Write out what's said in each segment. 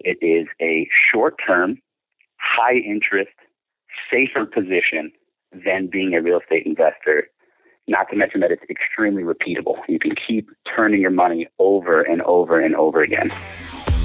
It is a short term, high interest, safer position than being a real estate investor. Not to mention that it's extremely repeatable. You can keep turning your money over and over and over again.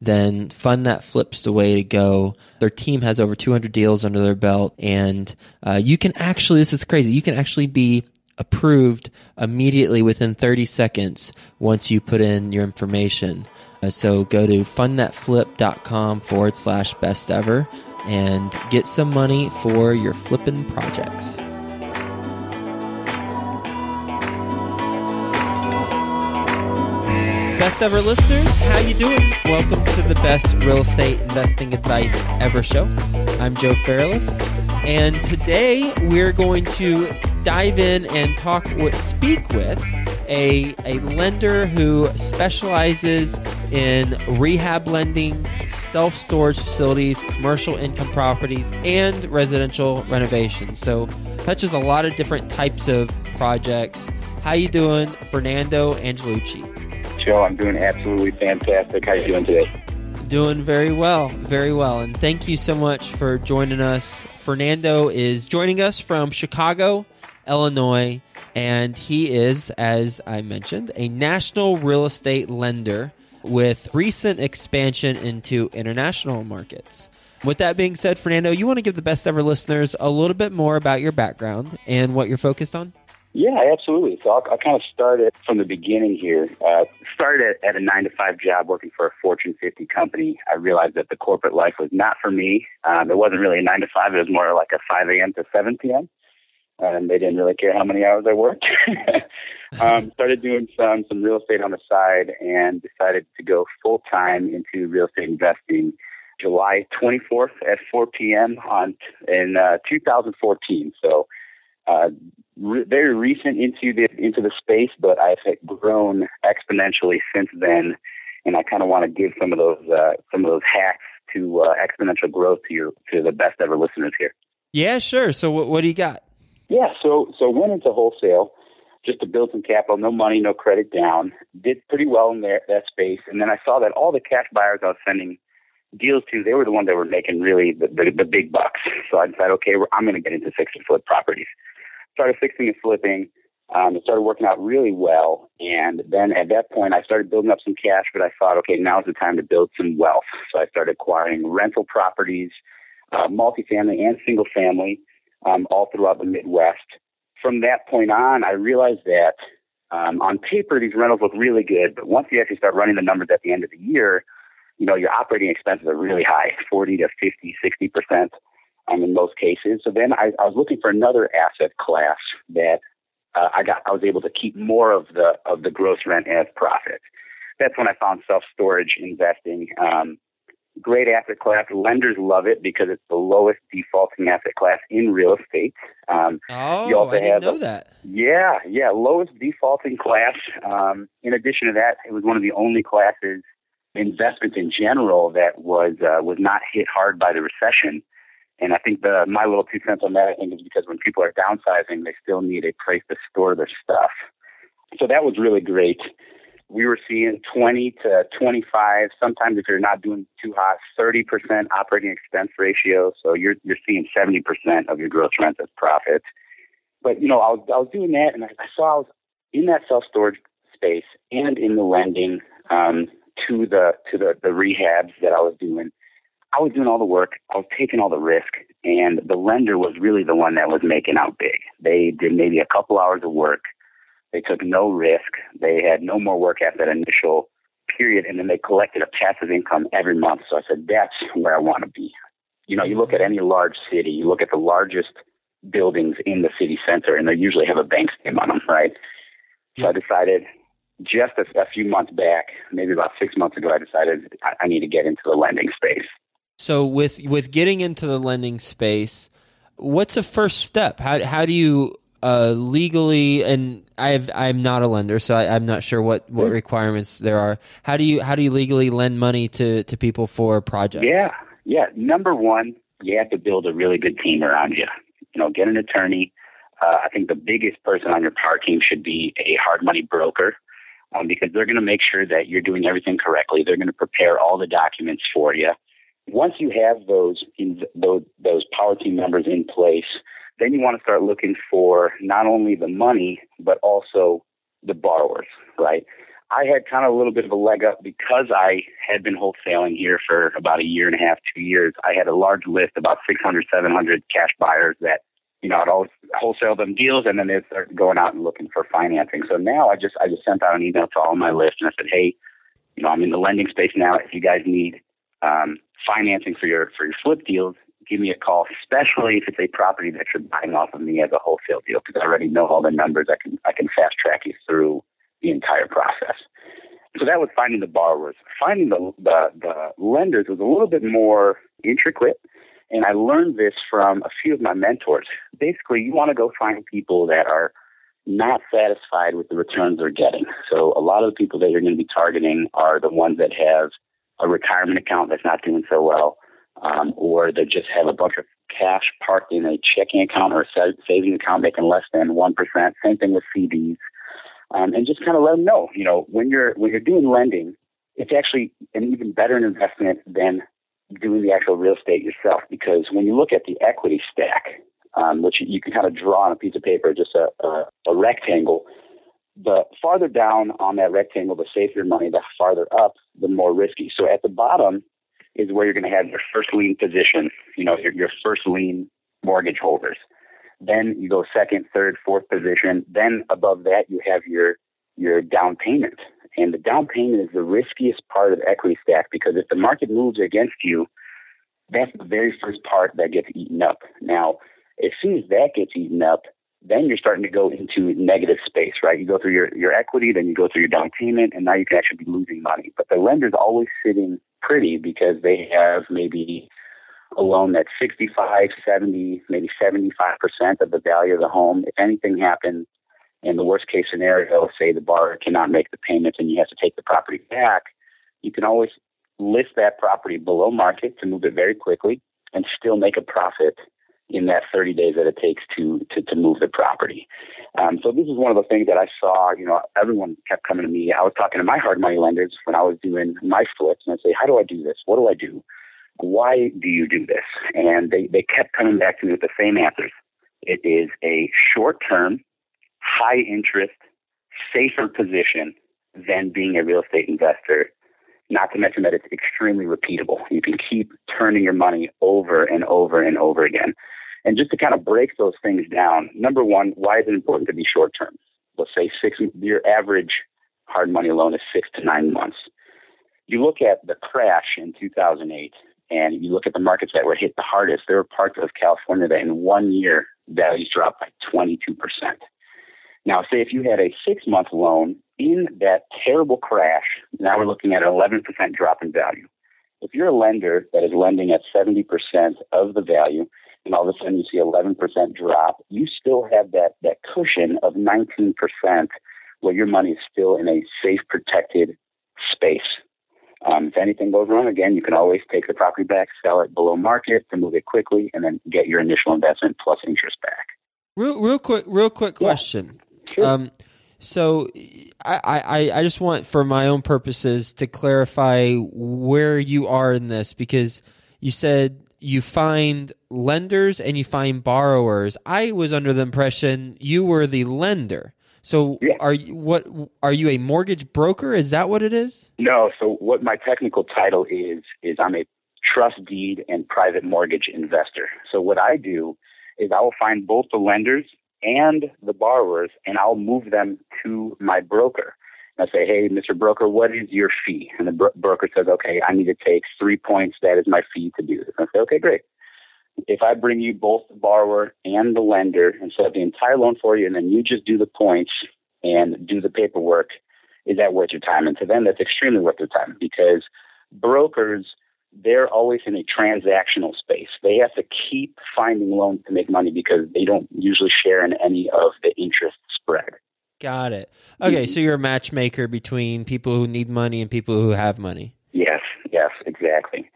then Fund That Flip's the way to go. Their team has over 200 deals under their belt, and uh, you can actually, this is crazy, you can actually be approved immediately within 30 seconds once you put in your information. Uh, so go to fundthatflip.com forward slash best ever and get some money for your flipping projects. Best ever listeners, how you doing? Welcome to the best real estate investing advice ever show. I'm Joe Fairless, and today we're going to dive in and talk with, speak with a, a lender who specializes in rehab lending, self storage facilities, commercial income properties, and residential renovations. So touches a lot of different types of projects. How you doing, Fernando Angelucci? Joe, I'm doing absolutely fantastic. How are you doing today? Doing very well, very well. And thank you so much for joining us. Fernando is joining us from Chicago, Illinois, and he is, as I mentioned, a national real estate lender with recent expansion into international markets. With that being said, Fernando, you want to give the best ever listeners a little bit more about your background and what you're focused on? Yeah, absolutely. So I'll, I'll kind of start it from the beginning here. Uh, started at, at a nine to five job working for a Fortune 50 company. I realized that the corporate life was not for me. Um, it wasn't really a nine to five. It was more like a 5 a.m. to 7 p.m. And they didn't really care how many hours I worked. um, started doing some some real estate on the side and decided to go full time into real estate investing. July 24th at 4 p.m. on in uh, 2014. So uh, re- very recent into the into the space, but I've grown exponentially since then. And I kind of want to give some of those uh, some of those hacks to uh, exponential growth to your to the best ever listeners here. Yeah, sure. So what what do you got? Yeah, so so went into wholesale just to build some capital, no money, no credit down. Did pretty well in there, that space, and then I saw that all the cash buyers I was sending deals to, they were the ones that were making really the, the, the big bucks. So I decided, okay, I'm going to get into fix and flip properties started fixing and flipping. Um, it started working out really well. And then at that point, I started building up some cash, but I thought, okay, now's the time to build some wealth. So I started acquiring rental properties, uh, multifamily and single family, um, all throughout the Midwest. From that point on, I realized that um, on paper, these rentals look really good, but once you actually start running the numbers at the end of the year, you know, your operating expenses are really high, 40 to 50, 60% um, in most cases. So then I, I was looking for another asset class that uh, I got. I was able to keep more of the of the gross rent as profit. That's when I found self storage investing. Um, great asset class. Lenders love it because it's the lowest defaulting asset class in real estate. Um, oh, I didn't know a, that. Yeah, yeah, lowest defaulting class. Um, in addition to that, it was one of the only classes investments in general that was uh, was not hit hard by the recession. And I think the my little two cents on that I think is because when people are downsizing, they still need a place to store their stuff. So that was really great. we were seeing 20 to 25. Sometimes if you're not doing too hot, 30% operating expense ratio. So you're you're seeing 70% of your gross rent as profit. But you know, I was I was doing that, and I, I saw I was in that self storage space and in the lending um, to the to the the rehabs that I was doing. I was doing all the work. I was taking all the risk, and the lender was really the one that was making out big. They did maybe a couple hours of work they took no risk. They had no more work after that initial period, and then they collected a passive income every month. So I said, that's where I want to be. You know, you look at any large city, you look at the largest buildings in the city center, and they usually have a bank name on them, right? So I decided just a, a, few months back, maybe about six months ago, I decided I, I need to get into the lending space. So with with getting into the lending space, what's the first step? How how do you uh, legally, and I've I'm not a lender, so I, am not sure what, what requirements there are. How do you how do you legally lend money to to people for projects? Yeah, yeah. Number one, you have to build a really good team around you. You know, get an attorney. Uh, I think the biggest person on your power team should be a hard money broker. Um, because they're going to make sure that you're doing everything correctly. They're going to prepare all the documents for you. Once you have those in, those, those power team members in place, then you want to start looking for not only the money, but also the borrowers, right? I had kind of a little bit of a leg up because I had been wholesaling here for about a year and a half, two years. I had a large list, about 600, 700 cash buyers that, you know, I'd always wholesale them deals and then they'd start going out and looking for financing. So now I just, I just sent out an email to all my list and I said, Hey, you know, I'm in the lending space now. If you guys need, um, financing for your, for your flip deals, give me a call, especially if it's a property that you're buying off of me as a wholesale deal, because I already know all the numbers. I can I can fast track you through the entire process. So that was finding the borrowers. Finding the the, the lenders was a little bit more intricate, and I learned this from a few of my mentors. Basically, you want to go find people that are not satisfied with the returns they're getting. So a lot of the people that you're going to be targeting are the ones that have a retirement account that's not doing so well um, or they just have a bunch of cash parked in a checking account or a saving account making less than 1%. Same thing with CDs. Um, and just kind of let them know, you know, when you're, when you're doing lending, it's actually an even better investment than doing the actual real estate yourself because when you look at the equity stack, um, which you can kind of draw on a piece of paper, just a, a, a rectangle, the farther down on that rectangle, the safer your money, the farther up, the more risky. So at the bottom, is where you're going to have your first lien position, you know, your, your first lien mortgage holders. Then you go second, third, fourth position. Then above that, you have your your down payment. And the down payment is the riskiest part of the equity stack because if the market moves against you, that's the very first part that gets eaten up. Now, as soon as that gets eaten up, then you're starting to go into negative space, right? You go through your, your equity, then you go through your down payment, and now you can actually be losing money. But the lender's always sitting pretty because they have maybe a loan that's 65, 70, maybe 75% of the value of the home. If anything happens, in the worst case scenario, say the borrower cannot make the payments and you have to take the property back, you can always list that property below market to move it very quickly and still make a profit in that 30 days that it takes to to, to move the property. Um, so this is one of the things that I saw. You know, everyone kept coming to me. I was talking to my hard money lenders when I was doing my flips, and I say, "How do I do this? What do I do? Why do you do this?" And they they kept coming back to me with the same answers. It is a short term, high interest, safer position than being a real estate investor not to mention that it's extremely repeatable. You can keep turning your money over and over and over again. And just to kind of break those things down, number one, why is it important to be short term? Let's say six, your average hard money loan is six to nine months. You look at the crash in 2008 and you look at the markets that were hit the hardest, there were parts of California that in one year values dropped by 22%. Now, say if you had a six month loan in that terrible crash, now we're looking at an 11% drop in value. If you're a lender that is lending at 70% of the value, and all of a sudden you see 11% drop, you still have that, that cushion of 19% where your money is still in a safe, protected space. Um, if anything goes wrong, again, you can always take the property back, sell it below market to move it quickly, and then get your initial investment plus interest back. Real, real quick, real quick question. Yeah, sure. um, So I, I, I just want, for my own purposes, to clarify where you are in this because you said you find lenders and you find borrowers. I was under the impression you were the lender. So Yeah. are you what are you a mortgage broker? Is that what it is? No, so what my technical title is is I'm a trust deed and private mortgage investor. So what I do is I will find both the lenders and the borrowers and I'll move them to my broker. I say, "Hey, Mr. Broker, what is your fee?" And the bro- broker says, "Okay, I need to take 3 points. That is my fee to do this." And I say, "Okay, great." If I bring you both the borrower and the lender and set up the entire loan for you and then you just do the points and do the paperwork, is that worth your time? And to them, that's extremely worth their time because brokers, they're always in a transactional space. They have to keep finding loans to make money because they don't usually share in any of the interest spread. Got it. Okay, so you're a matchmaker between people who need money and people who have money. Yes, yes, exactly.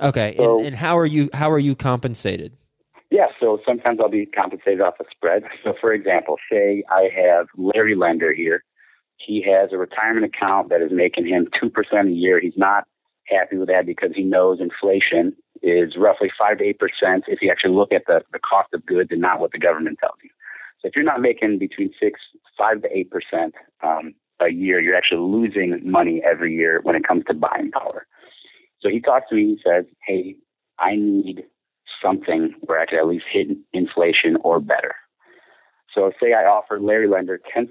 Okay, So- and, and how are you how are you compensated? Yeah, so sometimes I'll be compensated off a spread. So, for example, say I have Larry Lender here. He has a retirement account that is making him 2% a year. He's not happy with that because he knows inflation is roughly 5 to 8% if you actually look at the, the cost of goods and not what the government tells you. So, if you're not making between 6, 5 to 8% um, a year, you're actually losing money every year when it comes to buying power. So, he talks to me, he says, Hey, I need something where I could at least hit inflation or better. So say I offer Larry Lender 10%,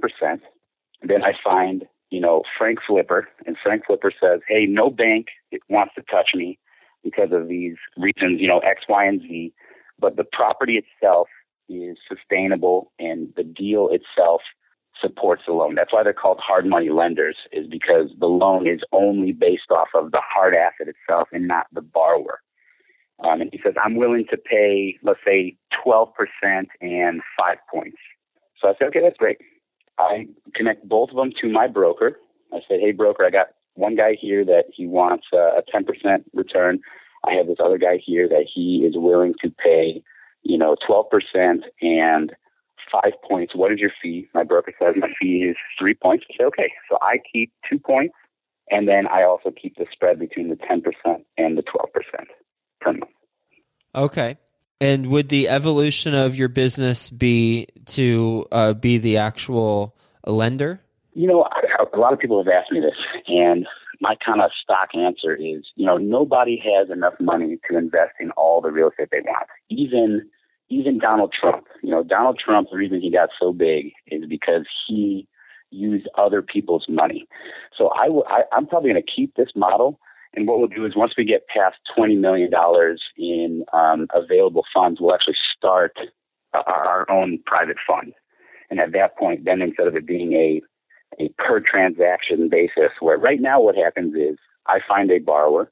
then I find, you know, Frank Flipper, and Frank Flipper says, hey, no bank wants to touch me because of these reasons, you know, X, Y, and Z, but the property itself is sustainable and the deal itself supports the loan. That's why they're called hard money lenders, is because the loan is only based off of the hard asset itself and not the borrower. Um, and he says, I'm willing to pay, let's say, 12% and five points. So I said, okay, that's great. I connect both of them to my broker. I said, hey, broker, I got one guy here that he wants uh, a 10% return. I have this other guy here that he is willing to pay, you know, 12% and five points. What is your fee? My broker says my fee is three points. I say, okay, so I keep two points, and then I also keep the spread between the 10% and the 12% per month. Okay. And would the evolution of your business be to uh, be the actual lender? You know, a lot of people have asked me this, and my kind of stock answer is, you know, nobody has enough money to invest in all the real estate they want. Even even Donald Trump. You know, Donald Trump. The reason he got so big is because he used other people's money. So I, w- I I'm probably going to keep this model. And what we'll do is once we get past twenty million dollars in um, available funds, we'll actually start our, our own private fund. And at that point, then instead of it being a a per transaction basis, where right now what happens is I find a borrower,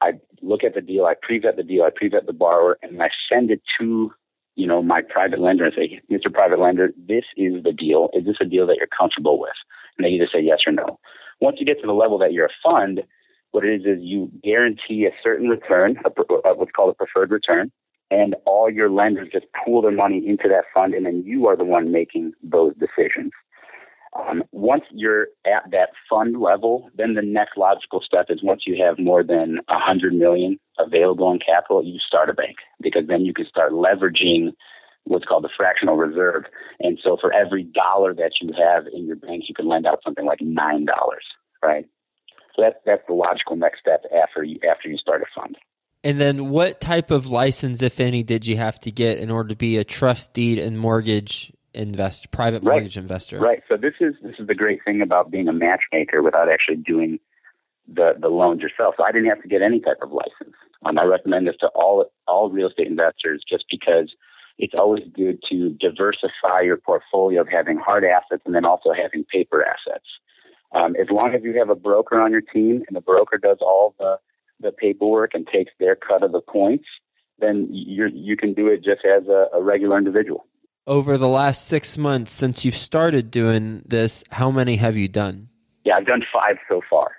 I look at the deal, I pre-vet the deal, I pre-vet the borrower, and I send it to you know my private lender and say, Mr. Private Lender, this is the deal. Is this a deal that you're comfortable with? And they either say yes or no. Once you get to the level that you're a fund, what it is is you guarantee a certain return, a, uh, what's called a preferred return, and all your lenders just pool their money into that fund, and then you are the one making those decisions. Um, once you're at that fund level, then the next logical step is once you have more than a hundred million available in capital, you start a bank because then you can start leveraging what's called the fractional reserve. And so for every dollar that you have in your bank, you can lend out something like nine dollars, right? So that's that's the logical next step after you after you start a fund. And then what type of license, if any, did you have to get in order to be a trust deed and mortgage invest private Right. mortgage investor? Right. So this is this is the great thing about being a matchmaker without actually doing the the loans yourself. So I didn't have to get any type of license. Um, I recommend this to all all real estate investors just because it's always good to diversify your portfolio of having hard assets and then also having paper assets. Um, as long as you have a broker on your team and the broker does all the the paperwork and takes their cut of the points, then you you can do it just as a, a regular individual. Over the last six months since you've started doing this, how many have you done? Yeah, I've done five so far,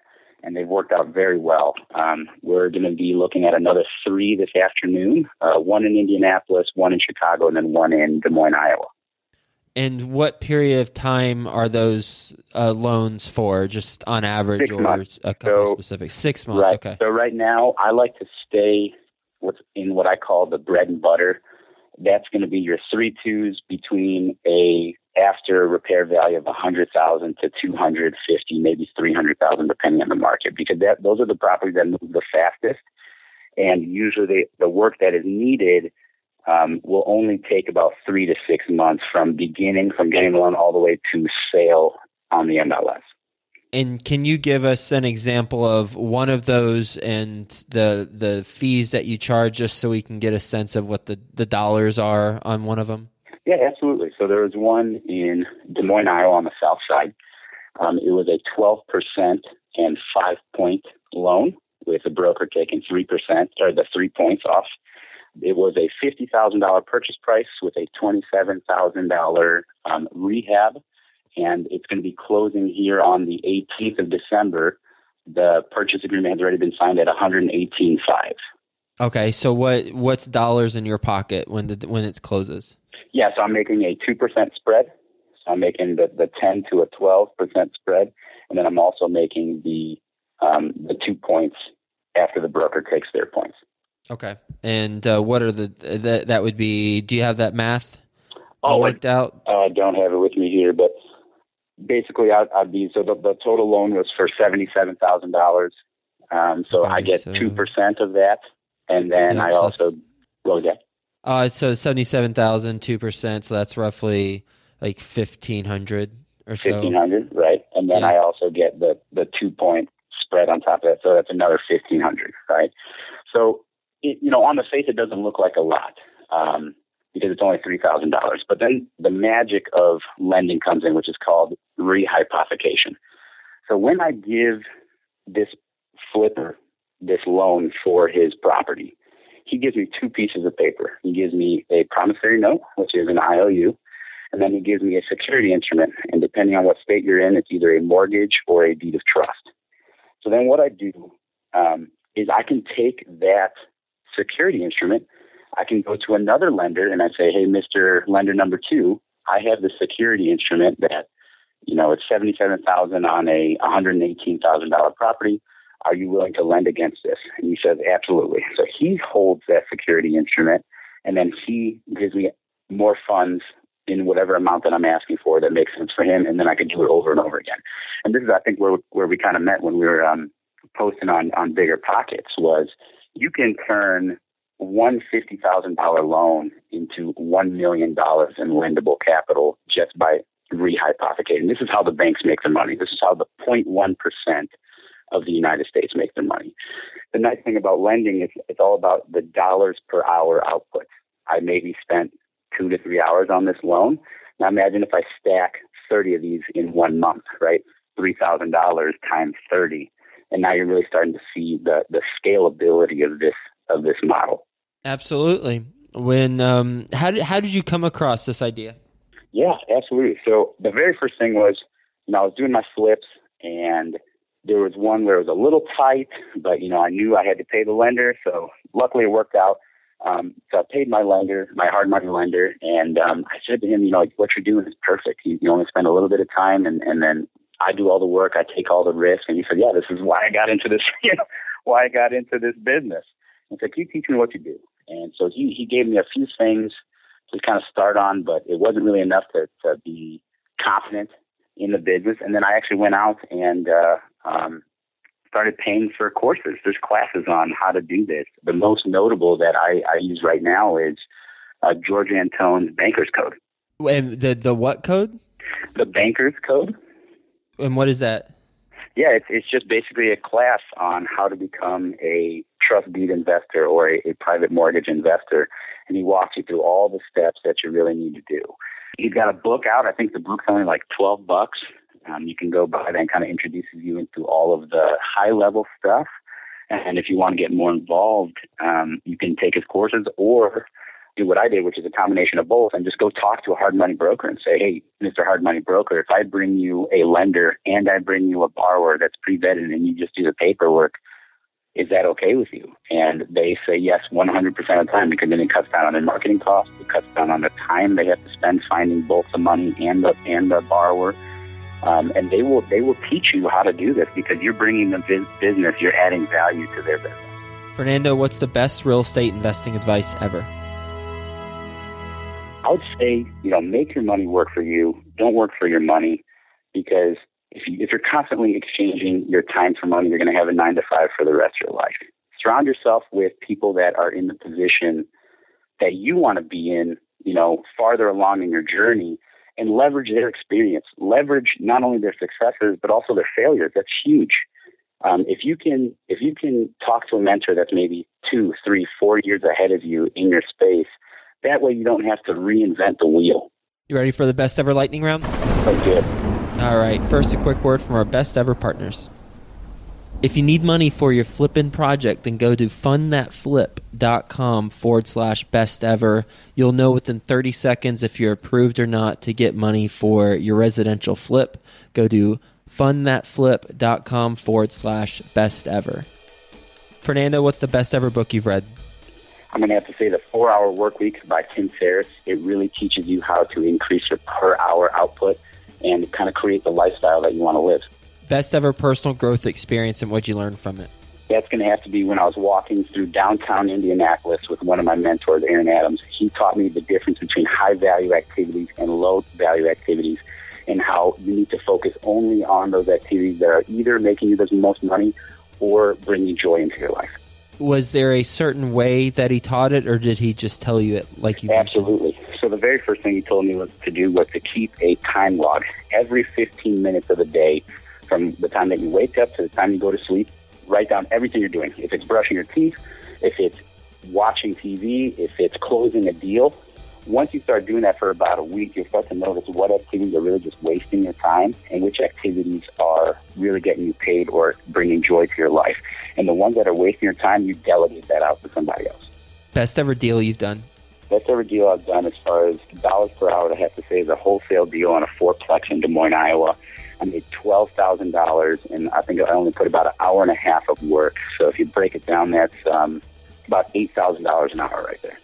and they've worked out very well. Um, we're going to be looking at another three this afternoon uh, one in Indianapolis, one in Chicago, and then one in Des Moines, Iowa. And what period of time are those uh, loans for? Just on average, Six or months. a couple So- specific? Six months. Right. Okay. So right now, I like to stay what's in what I call the bread and butter. That's going to be your three twos between a after repair value of 100,000 to 250, maybe 300,000, depending on the market, because that those are the properties that move the fastest, and usually the, work that is needed um, will only take about three to six months from beginning, from getting the loan all the way to sale on the MLS. And can you give us an example of one of those and the the fees that you charge, just so we can get a sense of what the, the dollars are on one of them? Yeah, absolutely. So there was one in Des Moines, Iowa, on the south side. Um, it was a 12% and five point loan with the broker taking 3% or the three points off. It was a $50,000 purchase price with a $27,000 um, rehab, and it's going to be closing here on the 18th of December. The purchase agreement has already been signed at 118.5. Okay, so what what's dollars in your pocket when the, when it closes? Yeah, so I'm making a 2% spread. So I'm making the, the 10 to a 12% spread. And then I'm also making the, um, the two points after the broker takes their points. Okay, and uh, what are the that that would be? Do you have that math Oh, I worked out? I don't have it with me here, but basically I'd, I'd be, so the, the total loan was for $77,000. Um, so Okay, I get so- 2% of that. And then I so also, what? Uh, so seventy seven thousand, two percent. So that's roughly like fifteen hundred or so. fifteen hundred, right? And then Yeah. I also get the the two point spread on top of that, so that's another fifteen hundred, right? So, it, you know, on the face, it doesn't look like a lot um, because it's only three thousand dollars. But then the magic of lending comes in, which is called rehypothecation. So when I give this flipper this loan for his property, he gives me two pieces of paper. He gives me a promissory note, which is an IOU, and then he gives me a security instrument. And depending on what state you're in, it's either a mortgage or a deed of trust. So then what I do um, is I can take that security instrument, I can go to another lender and I say, hey, Mr. Lender number two, I have the security instrument that, you know, it's seventy-seven thousand on a one hundred and eighteen thousand dollar property. Are you willing to lend against this? And he says, absolutely. So he holds that security instrument, and then he gives me more funds in whatever amount that I'm asking for that makes sense for him, and then I can do it over and over again. And this is, I think, where where we kind of met when we were um, posting on on BiggerPockets was you can turn one fifty thousand dollar loan into one million dollars in lendable capital just by rehypothecating. This is how the banks make their money. This is how the 0.1 percent of the United States make their money. The nice thing about lending is it's all about the dollars per hour output. I maybe spent two to three hours on this loan. Now imagine if I stack 30 of these in one month, right? $3,000 times 30. And now you're really starting to see the, the scalability of this, of this model. Absolutely. When um, how did how did you come across this idea? Yeah, absolutely. So the very first thing was, you know, I was doing my flips and there was one where it was a little tight, but you know, I knew I had to pay the lender, so luckily it worked out. Um, so I paid my lender, my hard money lender, and um, I said to him, you know, like, what you're doing is perfect. You, you only spend a little bit of time, and and then I do all the work. I take all the risk. And he said, yeah, this is why I got into this, you know, why I got into this business. And so, can you teach me what you do? And so he he gave me a few things to kind of start on, but it wasn't really enough to to be confident in the business. And then I actually went out and uh, um, started paying for courses. There's classes on how to do this. The most notable that I, I use right now is uh, George Antone's Banker's Code. And the the what code? The Banker's Code. And what is that? Yeah, it's it's just basically a class on how to become a trust deed investor or a, a private mortgage investor, and he walks you through all the steps that you really need to do. He's got a book out. I think the book's only like twelve bucks. Um, you can go buy that and kind of introduces you into all of the high level stuff. And if you want to get more involved, um, you can take his courses or do what I did, which is a combination of both, and just go talk to a hard money broker and say, hey, Mr. Hard Money Broker, if I bring you a lender and I bring you a borrower that's pre vetted and you just do the paperwork, is that okay with you? And they say yes 100% of the time because then it cuts down on their marketing costs. It cuts down on the time they have to spend finding both the money and the and the borrower. Um, and they will they will teach you how to do this because you're bringing them business. You're adding value to their business. Fernando, what's the best real estate investing advice ever? I would say, you know, make your money work for you. Don't work for your money because if, you, if you're constantly exchanging your time for money, you're going to have a nine to five for the rest of your life. Surround yourself with people that are in the position that you want to be in, you know, farther along in your journey and leverage their experience. Leverage not only their successes, but also their failures. That's huge. Um, if you can, if you can talk to a mentor that's maybe two, three, four years ahead of you in your space, that way you don't have to reinvent the wheel. You ready for the best ever lightning round? Good. All right. First, a quick word from our best ever partners. If you need money for your flipping project, then go to fundthatflip.com forward slash best ever. You'll know within 30 seconds if you're approved or not to get money for your residential flip. Go to fundthatflip.com forward slash best ever. Fernando, what's the best ever book you've read? I'm going to have to say The Four Hour Work Week by Tim Ferriss. It really teaches you how to increase your per hour output and kind of create the lifestyle that you want to live. Best ever personal growth experience and what'd you learn from it? That's going to have to be when I was walking through downtown Indianapolis with one of my mentors, Aaron Adams. He taught me the difference between high value activities and low value activities and how you need to focus only on those activities that are either making you the most money or bringing joy into your life was there a certain way that he taught it, or did he just tell you it like you? Absolutely. Mentioned? So the very first thing he told me was to do was to keep a time log every 15 minutes of the day, from the time that you wake up to the time you go to sleep. Write down everything you're doing. If it's brushing your teeth, if it's watching TV, if it's closing a deal, once you start doing that for about a week, you'll start to notice what activities are really just wasting your time and which activities are really getting you paid or bringing joy to your life. And the ones that are wasting your time, you delegate that out to somebody else. Best ever deal you've done? Best ever deal I've done as far as dollars per hour, I have to say, is a wholesale deal on a fourplex in Des Moines, Iowa. I made twelve thousand dollars, and I think I only put about an hour and a half of work. So if you break it down, that's um, about eight thousand dollars an hour right there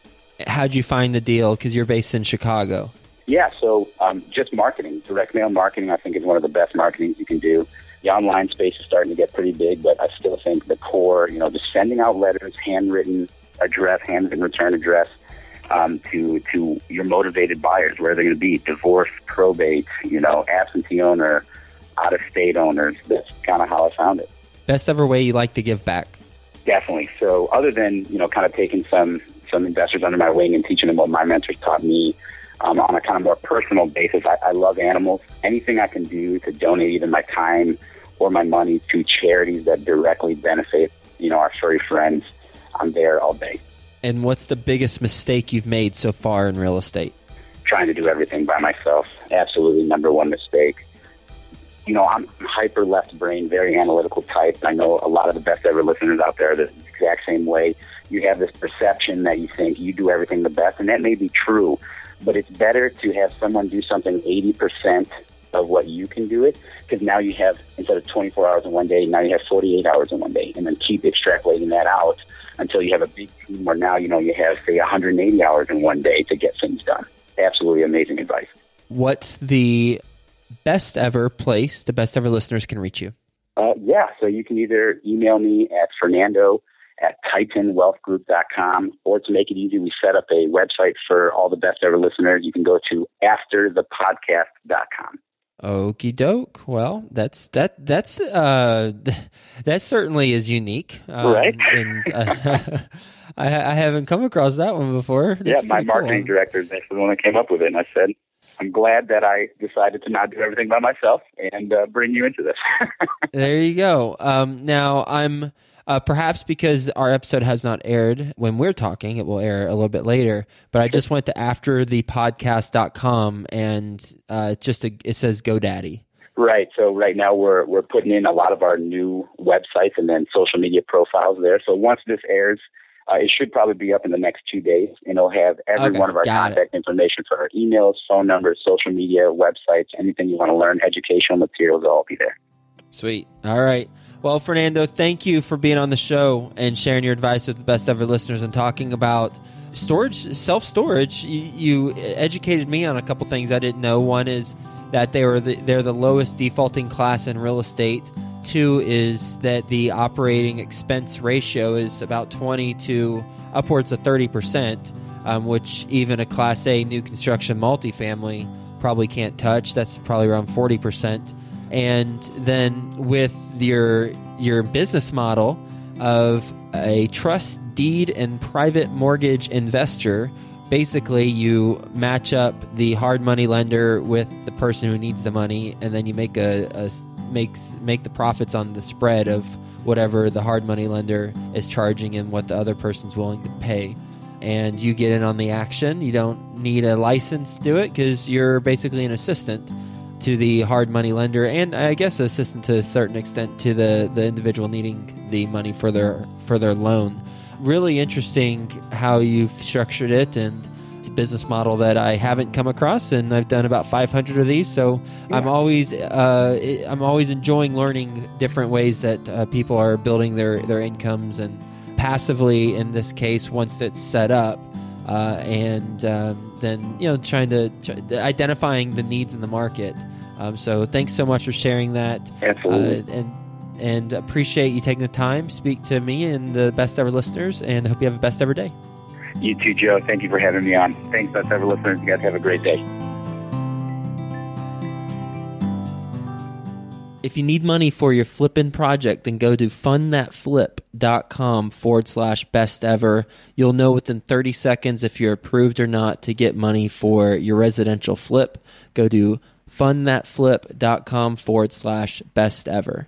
how'd you find the deal? Because you're based in Chicago. Yeah, so um, just marketing, direct mail marketing, I think is one of the best marketings you can do. The online space is starting to get pretty big, but I still think the core, you know, just sending out letters, handwritten address, handwritten return address um, to to your motivated buyers, where they're going to be, divorce, probate, you know, absentee owner, out of state owners. That's kind of how I found it. Best ever way you like to give back? Definitely. So, other than you know, kind of taking some some investors under my wing and teaching them what my mentors taught me um, on a kind of more personal basis. I, I love animals. Anything I can do to donate either my time or my money to charities that directly benefit, you know, our furry friends, I'm there all day. And what's the biggest mistake you've made so far in real estate? Trying to do everything by myself. Absolutely number one mistake. You know, I'm hyper left brain, very analytical type. I know a lot of the best ever listeners out there are the exact same way you have this perception that you think you do everything the best, and that may be true, but it's better to have someone do something 80% of what you can do it, because now you have, instead of 24 hours in one day, now you have 48 hours in one day, and then keep extrapolating that out until you have a big team where now, you know, you have, say, 180 hours in one day to get things done. Absolutely amazing advice. What's the best ever place the best ever listeners can reach you? Uh, yeah, so you can either email me at Fernando at titanwealthgroup.com. Or to make it easy, we set up a website for all the best ever listeners. You can go to afterthepodcast.com. Okie doke. Well, that's that. That's uh, that certainly is unique, um, right? And uh, I, I, haven't come across that one before. That's yeah, my marketing cool. director is actually the one that came up with it, and I said, I'm glad that I decided to not do everything by myself and uh, bring you into this. there you go. Um, now I'm uh, perhaps because our episode has not aired when we're talking, it will air a little bit later. But I just went to afterthepodcast.com and uh, just a, it says GoDaddy. Right. So right now we're we're putting in a lot of our new websites and then social media profiles there. So once this airs, uh, it should probably be up in the next two days, and it'll have every okay, one of our contact it. information for our emails, phone numbers, social media, websites, anything you want to learn, educational materials, will all be there. Sweet. All right. Well, Fernando, thank you for being on the show and sharing your advice with the best ever listeners and talking about storage, self storage. You, you, educated me on a couple things I didn't know. One is that they were the, they're the lowest defaulting class in real estate. Two is that the operating expense ratio is about 20 to upwards of 30 percent, um, which even a Class A new construction multifamily probably can't touch. That's probably around 40 percent and then with your your business model of a trust deed and private mortgage investor basically you match up the hard money lender with the person who needs the money and then you make a, a makes make the profits on the spread of whatever the hard money lender is charging and what the other person's willing to pay. And you get in on the action. You don't need a license to do it because you're basically an assistant to the hard money lender, and I guess assistant to a certain extent to the the individual needing the money for their for their loan. Really interesting how you've structured it, and it's a business model that I haven't come across, and I've done about 500 of these. So yeah. I'm always uh, I'm always enjoying learning different ways that uh, people are building their their incomes and passively in this case once it's set up. Uh, and um, then you know trying to identifying the needs in the market. Um, so thanks so much for sharing that. Absolutely. Uh, and and appreciate you taking the time speak to me and the best ever listeners. And I hope you have a best ever day. You too, Joe. Thank you for having me on. Thanks, best ever listeners. You guys have a great day. If you need money for your flipping project, then go to fundthatflip.com forward slash best ever. You'll know within 30 seconds if you're approved or not to get money for your residential flip. Go to fundthatflip.com forward slash best ever.